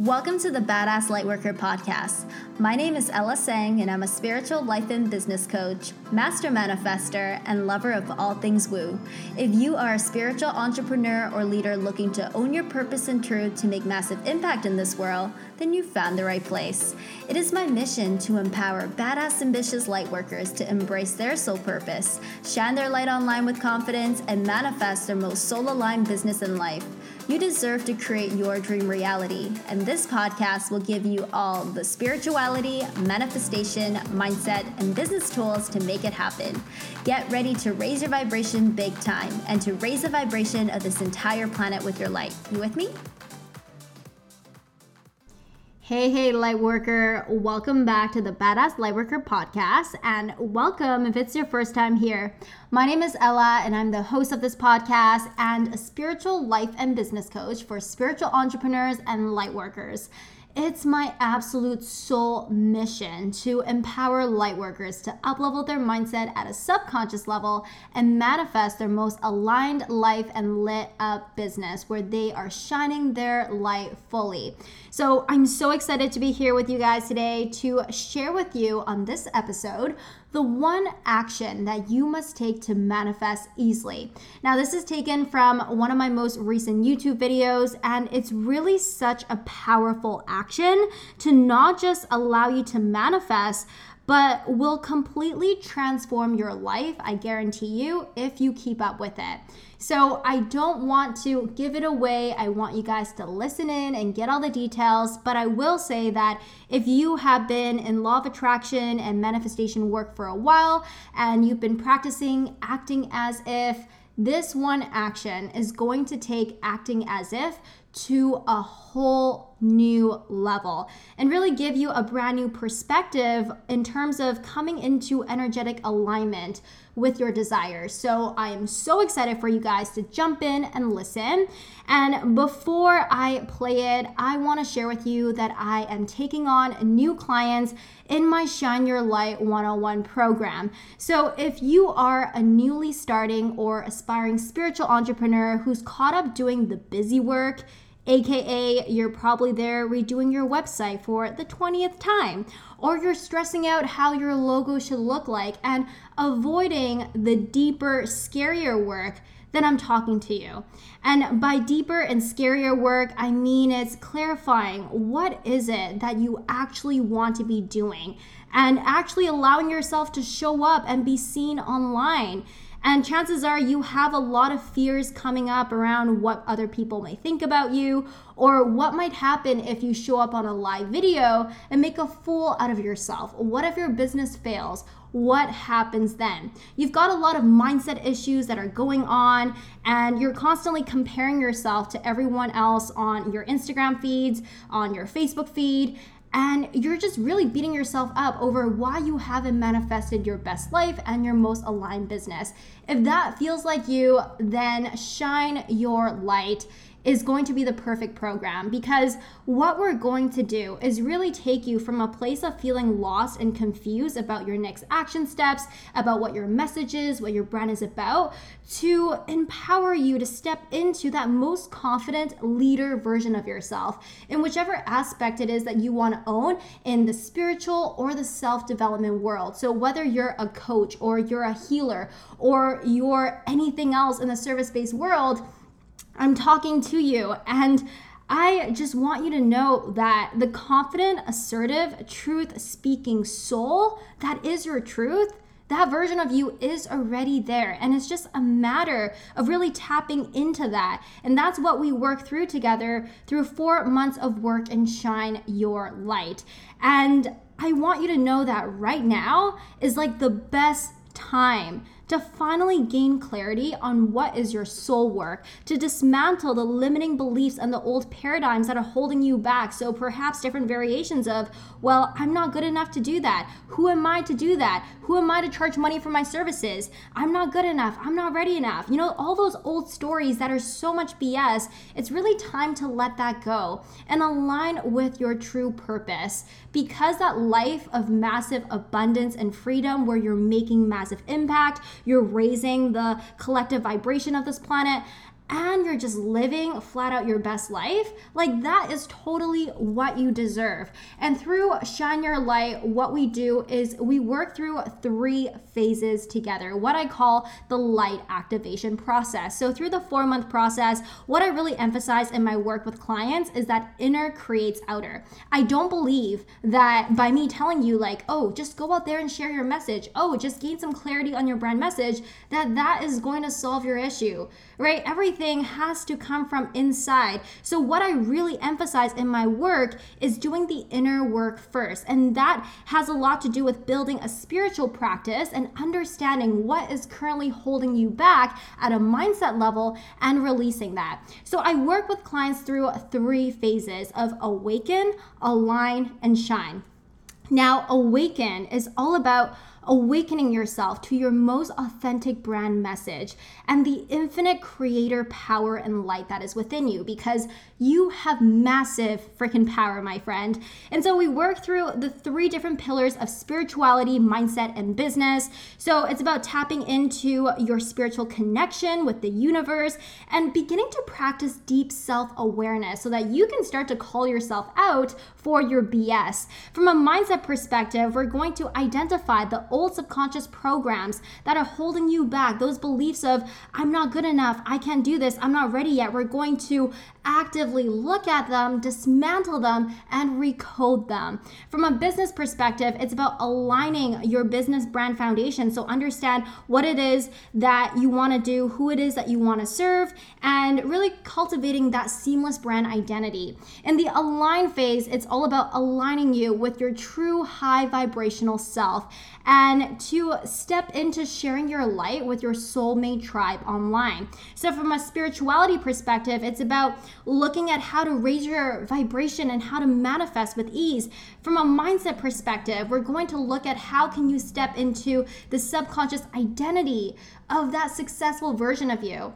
Welcome to the Badass Lightworker podcast. My name is Ella Sang, and I'm a spiritual life and business coach, master manifester, and lover of all things woo. If you are a spiritual entrepreneur or leader looking to own your purpose and truth to make massive impact in this world, then you found the right place. It is my mission to empower badass, ambitious lightworkers to embrace their soul purpose, shine their light online with confidence, and manifest their most soul aligned business in life. You deserve to create your dream reality, and this podcast will give you all the spirituality, manifestation, mindset, and business tools to make it happen. Get ready to raise your vibration big time and to raise the vibration of this entire planet with your light. You with me? Hey, hey, Lightworker. Welcome back to the Badass Lightworker podcast, and welcome if it's your first time here. My name is Ella, and I'm the host of this podcast and a spiritual life and business coach for spiritual entrepreneurs and lightworkers. It's my absolute soul mission to empower lightworkers to uplevel their mindset at a subconscious level and manifest their most aligned life and lit up business where they are shining their light fully. So, I'm so excited to be here with you guys today to share with you on this episode the one action that you must take to manifest easily. Now, this is taken from one of my most recent YouTube videos, and it's really such a powerful action to not just allow you to manifest, but will completely transform your life, I guarantee you, if you keep up with it. So I don't want to give it away. I want you guys to listen in and get all the details. But I will say that if you have been in law of attraction and manifestation work for a while and you've been practicing acting as if, this one action is going to take acting as if to a whole new level and really give you a brand new perspective in terms of coming into energetic alignment with your desires. So I am so excited for you guys to jump in and listen. And before I play it, I want to share with you that I am taking on new clients in my Shine Your Light 101 program. So if you are a newly starting or aspiring spiritual entrepreneur who's caught up doing the busy work, aka you're probably there redoing your website for the 20th time, or you're stressing out how your logo should look like and avoiding the deeper, scarier work then I'm talking to you. And by deeper and scarier work, I mean it's clarifying what is it that you actually want to be doing and actually allowing yourself to show up and be seen online and chances are you have a lot of fears coming up around what other people may think about you or what might happen if you show up on a live video and make a fool out of yourself. What if your business fails? What happens then? You've got a lot of mindset issues that are going on, and you're constantly comparing yourself to everyone else on your Instagram feeds, on your Facebook feed and you're just really beating yourself up over why you haven't manifested your best life and your most aligned business. If that feels like you, then shine your light is going to be the perfect program because what we're going to do is really take you from a place of feeling lost and confused about your next action steps, about what your message is, what your brand is about, to empower you to step into that most confident leader version of yourself in whichever aspect it is that you want to own in the spiritual or the self development world. So, whether you're a coach or you're a healer or you're anything else in the service based world, I'm talking to you. And I just want you to know that the confident, assertive, truth speaking soul that is your truth. That version of you is already there. And it's just a matter of really tapping into that. And that's what we work through together through four months of work and shine your light. And I want you to know that right now is like the best time to finally gain clarity on what is your soul work, to dismantle the limiting beliefs and the old paradigms that are holding you back. So perhaps different variations of, well, I'm not good enough to do that. Who am I to do that? Who am I to charge money for my services? I'm not good enough. I'm not ready enough. You know, all those old stories that are so much BS, it's really time to let that go and align with your true purpose because that life of massive abundance and freedom where you're making massive impact, you're raising the collective vibration of this planet and you're just living flat out your best life, like that is totally what you deserve. And through Shine Your Light, what we do is we work through three phases together, what I call the light activation process. So, through the four month process, what I really emphasize in my work with clients is that inner creates outer. I don't believe that by me telling you, like, oh, just go out there and share your message, oh, just gain some clarity on your brand message, that that is going to solve your issue, right? Everything has to come from inside. So, what I really emphasize in my work is doing the inner work first. And that has a lot to do with building a spiritual practice and understanding what is currently holding you back at a mindset level and releasing that. So, I work with clients through three phases of awaken, align, and shine. Now, awaken is all about awakening yourself to your most authentic brand message and the infinite creator power and light that is within you because you have massive freaking power, my friend. And so we work through the three different pillars of spirituality, mindset, and business. So it's about tapping into your spiritual connection with the universe and beginning to practice deep self awareness so that you can start to call yourself out for your BS. From a mindset perspective, we're going to identify the old subconscious programs that are holding you back, those beliefs of, I'm not good enough, I can't do this, I'm not ready yet. We're going to actively look at them, dismantle them, and recode them. From a business perspective, it's about aligning your business brand foundation. So understand what it is that you want to do, who it is that you want to serve, and really cultivating that seamless brand identity. In the align phase, it's all about aligning you with your true high vibrational self and to step into sharing your light with your soulmate tribe online. So, from a spirituality perspective, it's about looking at how to raise your vibration and how to manifest with ease. From a mindset perspective, we're going to look at how can you step into the subconscious identity of that successful version of you.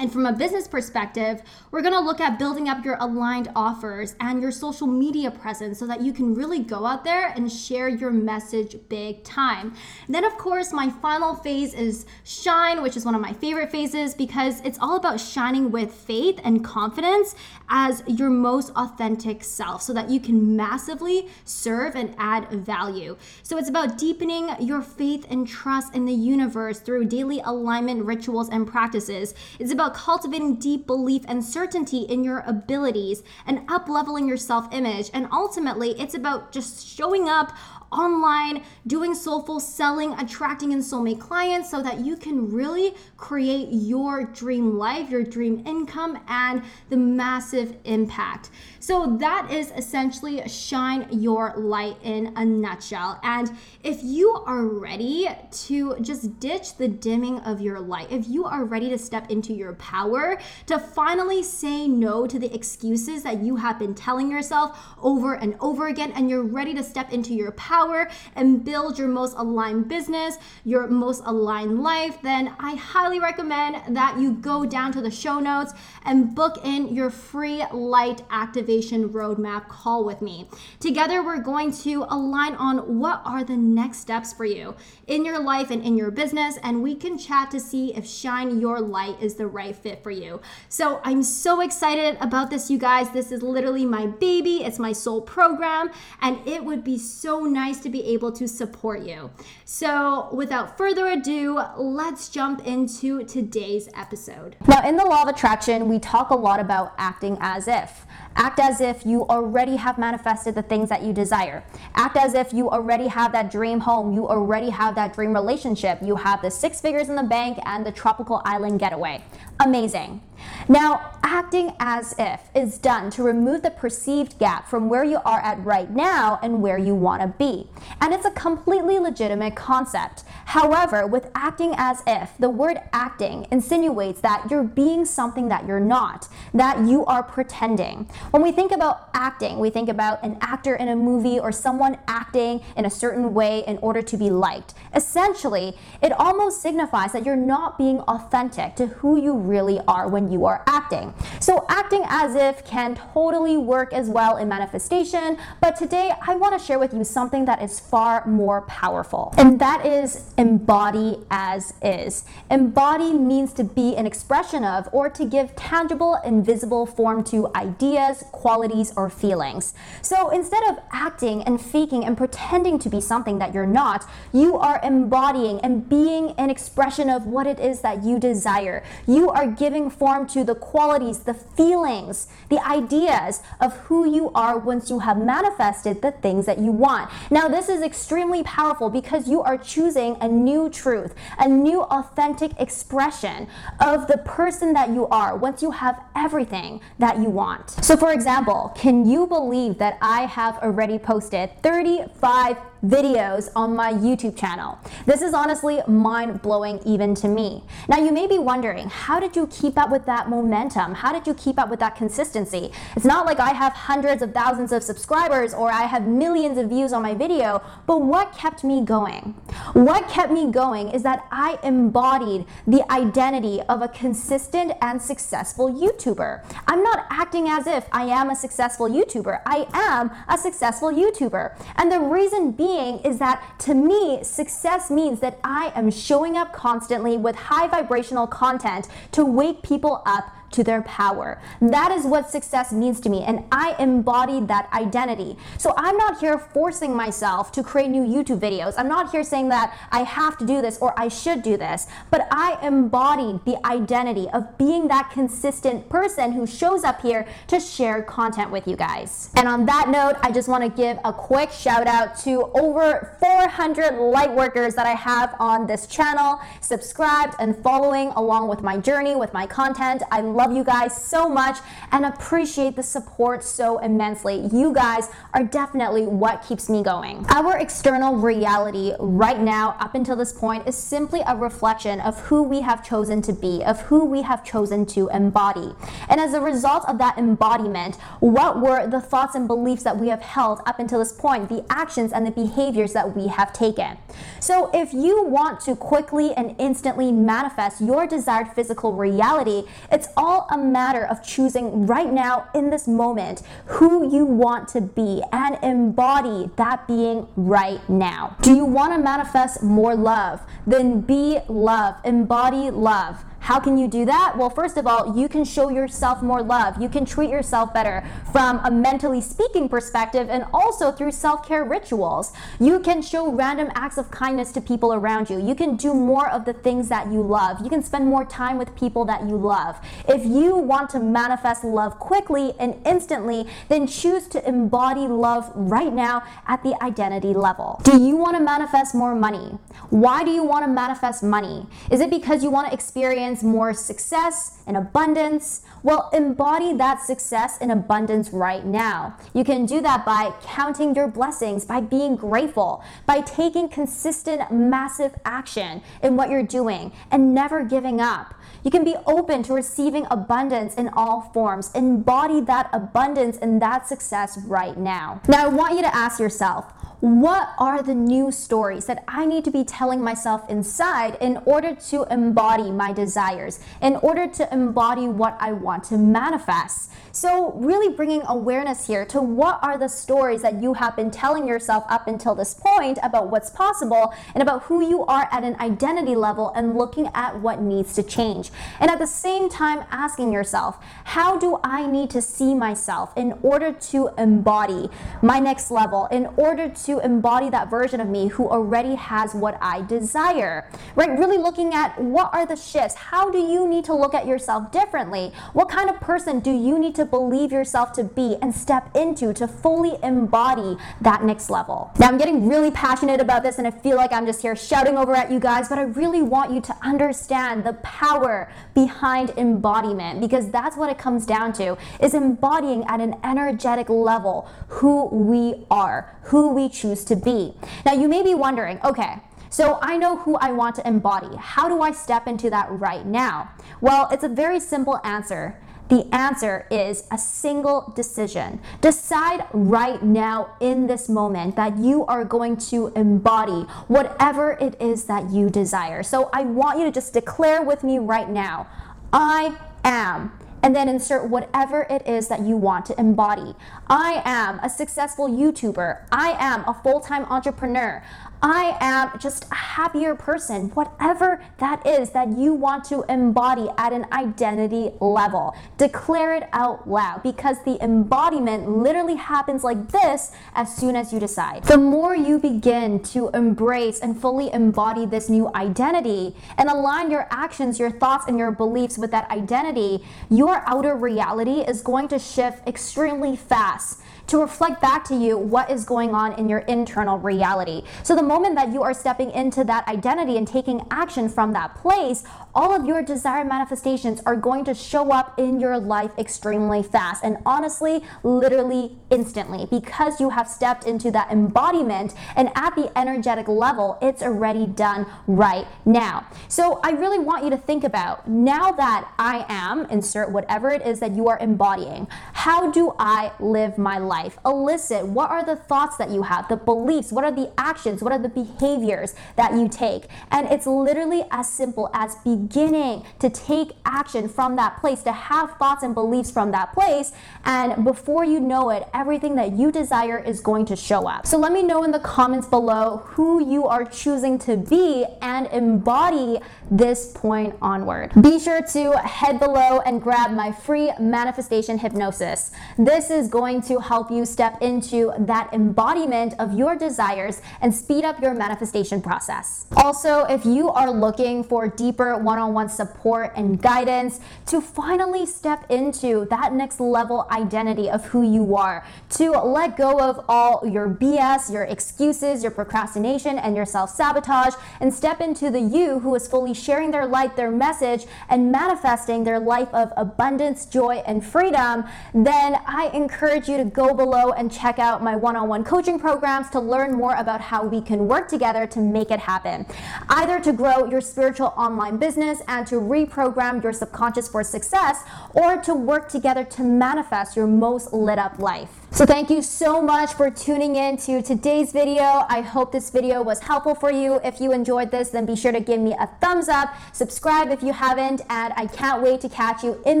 And from a business perspective, we're gonna look at building up your aligned offers and your social media presence so that you can really go out there and share your message big time. And then, of course, my final phase is shine, which is one of my favorite phases because it's all about shining with faith and confidence as your most authentic self so that you can massively serve and add value. So it's about deepening your faith and trust in the universe through daily alignment rituals and practices. It's about about cultivating deep belief and certainty in your abilities and up leveling your self image. And ultimately, it's about just showing up online, doing soulful selling, attracting and soulmate clients so that you can really create your dream life, your dream income, and the massive impact. So, that is essentially shine your light in a nutshell. And if you are ready to just ditch the dimming of your light, if you are ready to step into your power, to finally say no to the excuses that you have been telling yourself over and over again, and you're ready to step into your power and build your most aligned business, your most aligned life, then I highly recommend that you go down to the show notes and book in your free light activation roadmap call with me. Together, we're going to align on what are the next steps for you in your life and in your business, and we can chat to see if Shine Your Light is the right fit for you. So I'm so excited about this, you guys. This is literally my baby, it's my soul program, and it would be so nice to be able to support you. So without further ado, let's jump into today's episode. Now, in the law of attraction, we talk a lot about acting as if. Act as if you already have manifested the things that you desire. Act as if you already have that dream home. You already have that dream relationship. You have the six figures in the bank and the tropical island getaway. Amazing. Now, acting as if is done to remove the perceived gap from where you are at right now and where you want to be. And it's a completely legitimate concept. However, with acting as if, the word acting insinuates that you're being something that you're not, that you are pretending. When we think about acting, we think about an actor in a movie or someone acting in a certain way in order to be liked. Essentially, it almost signifies that you're not being authentic to who you really are when you are acting. So, acting as if can totally work as well in manifestation, but today I want to share with you something that is far more powerful, and that is embody as is. Embody means to be an expression of or to give tangible and visible form to ideas, qualities, or feelings. So instead of acting and faking and pretending to be something that you're not, you are embodying and being an expression of what it is that you desire. You are giving form to the qualities, the feelings, the ideas of who you are once you have manifested the things that you want. Now, this is extremely powerful because you are choosing a new truth, a new authentic expression of the person that you are once you have everything that you want. So, for example, can you believe that I have already posted 35 videos on my YouTube channel. This is honestly mind blowing even to me. Now, you may be wondering, how did you keep up with that momentum? How did you keep up with that consistency? It's not like I have hundreds of thousands of subscribers or I have millions of views on my video, but what kept me going? What kept me going is that I embodied the identity of a consistent and successful YouTuber. I'm not acting as if I am a successful YouTuber. I am a successful YouTuber. And the reason being being is that to me, success means that I am showing up constantly with high vibrational content to wake people up to their power. That is what success means to me, and I embody that identity. So I'm not here forcing myself to create new YouTube videos. I'm not here saying that I have to do this or I should do this, but I embody the identity of being that consistent person who shows up here to share content with you guys. And on that note, I just want to give a quick shout out to over 400 light workers that I have on this channel, subscribed and following along with my journey, with my content. I love you guys so much and appreciate the support so immensely. You guys are definitely what keeps me going. Our external reality right now, up until this point, is simply a reflection of who we have chosen to be, of who we have chosen to embody. And as a result of that embodiment, what were the thoughts and beliefs that we have held up until this point, the actions and the behaviors that we have taken? So if you want to quickly and instantly manifest your desired physical reality, it's all all a matter of choosing right now in this moment who you want to be and embody that being right now. Do you want to manifest more love? Then be love, embody love. How can you do that? Well, first of all, you can show yourself more love. You can treat yourself better from a mentally speaking perspective and also through self care rituals. You can show random acts of kindness to people around you. You can do more of the things that you love. You can spend more time with people that you love. If you want to manifest love quickly and instantly, then choose to embody love right now at the identity level. Do you want to manifest more money? Why do you want to manifest money? Is it because you want to experience experience more success and abundance, well, embody that success and abundance right now. You can do that by counting your blessings, by being grateful, by taking consistent, massive action in what you're doing and never giving up. You can be open to receiving abundance in all forms. Embody that abundance and that success right now. Now, I want you to ask yourself, what are the new stories that I need to be telling myself inside in order to embody my desires, in order to embody what I want to manifest? So, really bringing awareness here to what are the stories that you have been telling yourself up until this point about what's possible and about who you are at an identity level and looking at what needs to change. And at the same time, asking yourself, how do I need to see myself in order to embody my next level, in order to embody that version of me who already has what I desire? Right? Really looking at what are the shifts? How do you need to look at yourself differently? What kind of person do you need to to believe yourself to be and step into to fully embody that next level. Now, I'm getting really passionate about this and I feel like I'm just here shouting over at you guys, but I really want you to understand the power behind embodiment because that's what it comes down to is embodying at an energetic level who we are, who we choose to be. Now, you may be wondering, okay, so I know who I want to embody. How do I step into that right now? Well, it's a very simple answer The answer is a single decision. Decide right now in this moment that you are going to embody whatever it is that you desire. So I want you to just declare with me right now I am and then insert whatever it is that you want to embody. I am a successful YouTuber. I am a full time entrepreneur. I am just a happier person, whatever that is that you want to embody at an identity level. Declare it out loud because the embodiment literally happens like this as soon as you decide. The more you begin to embrace and fully embody this new identity and align your actions, your thoughts, and your beliefs with that identity, your outer reality is going to shift extremely fast to reflect back to you what is going on in your internal reality. So the moment that you are stepping into that identity and taking action from that place, all of your desired manifestations are going to show up in your life extremely fast and honestly, literally instantly because you have stepped into that embodiment and at the energetic level, it's already done right now. So I really want you to think about now that I am, insert whatever it is that you are embodying, how do I live my life? Elicit what are the thoughts that you have, the beliefs, what are the actions, what are the behaviors that you take. And it's literally as simple as beginning to take action from that place, to have thoughts and beliefs from that place. And before you know it, everything that you desire is going to show up. So let me know in the comments below who you are choosing to be and embody this point onward. Be sure to head below and grab my free manifestation hypnosis. This is going to help you step into that embodiment of your desires and speed up your manifestation process. Also, if you are looking for deeper one on one support and guidance to finally step into that next level identity of who you are, to let go of all your BS, your excuses, your procrastination, and your self sabotage, and step into the you who is fully sharing their light, their message, and manifesting their life of abundance, joy, and freedom, then I encourage you to go below and check out my one on one coaching programs to learn more about how we can work together to make it happen. Either to grow your spiritual online business and to reprogram your subconscious for success, or to work together to manifest your most lit up life. So thank you so much for tuning in to today's video. I hope this video was helpful for you. If you enjoyed this, then be sure to give me a thumbs up, subscribe if you haven't, and I can't wait to catch you in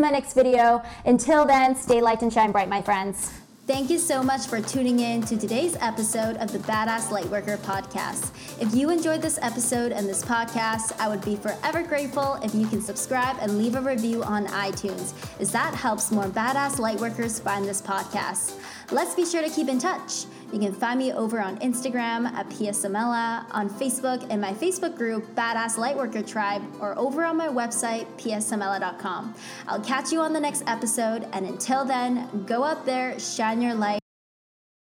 my next video. Until then, stay light and shine bright, my friends. Thank you so much for tuning in to today's episode of the Badass Lightworker podcast. If you enjoyed this episode and this podcast, I would be forever grateful if you can subscribe and leave a review on iTunes, as that helps more badass lightworkers find this podcast. Let's be sure to keep in touch. You can find me over on Instagram at PSMella, on Facebook in my Facebook group, Badass Lightworker Tribe, or over on my website, psmella.com. I'll catch you on the next episode, and until then, go out there, shine your light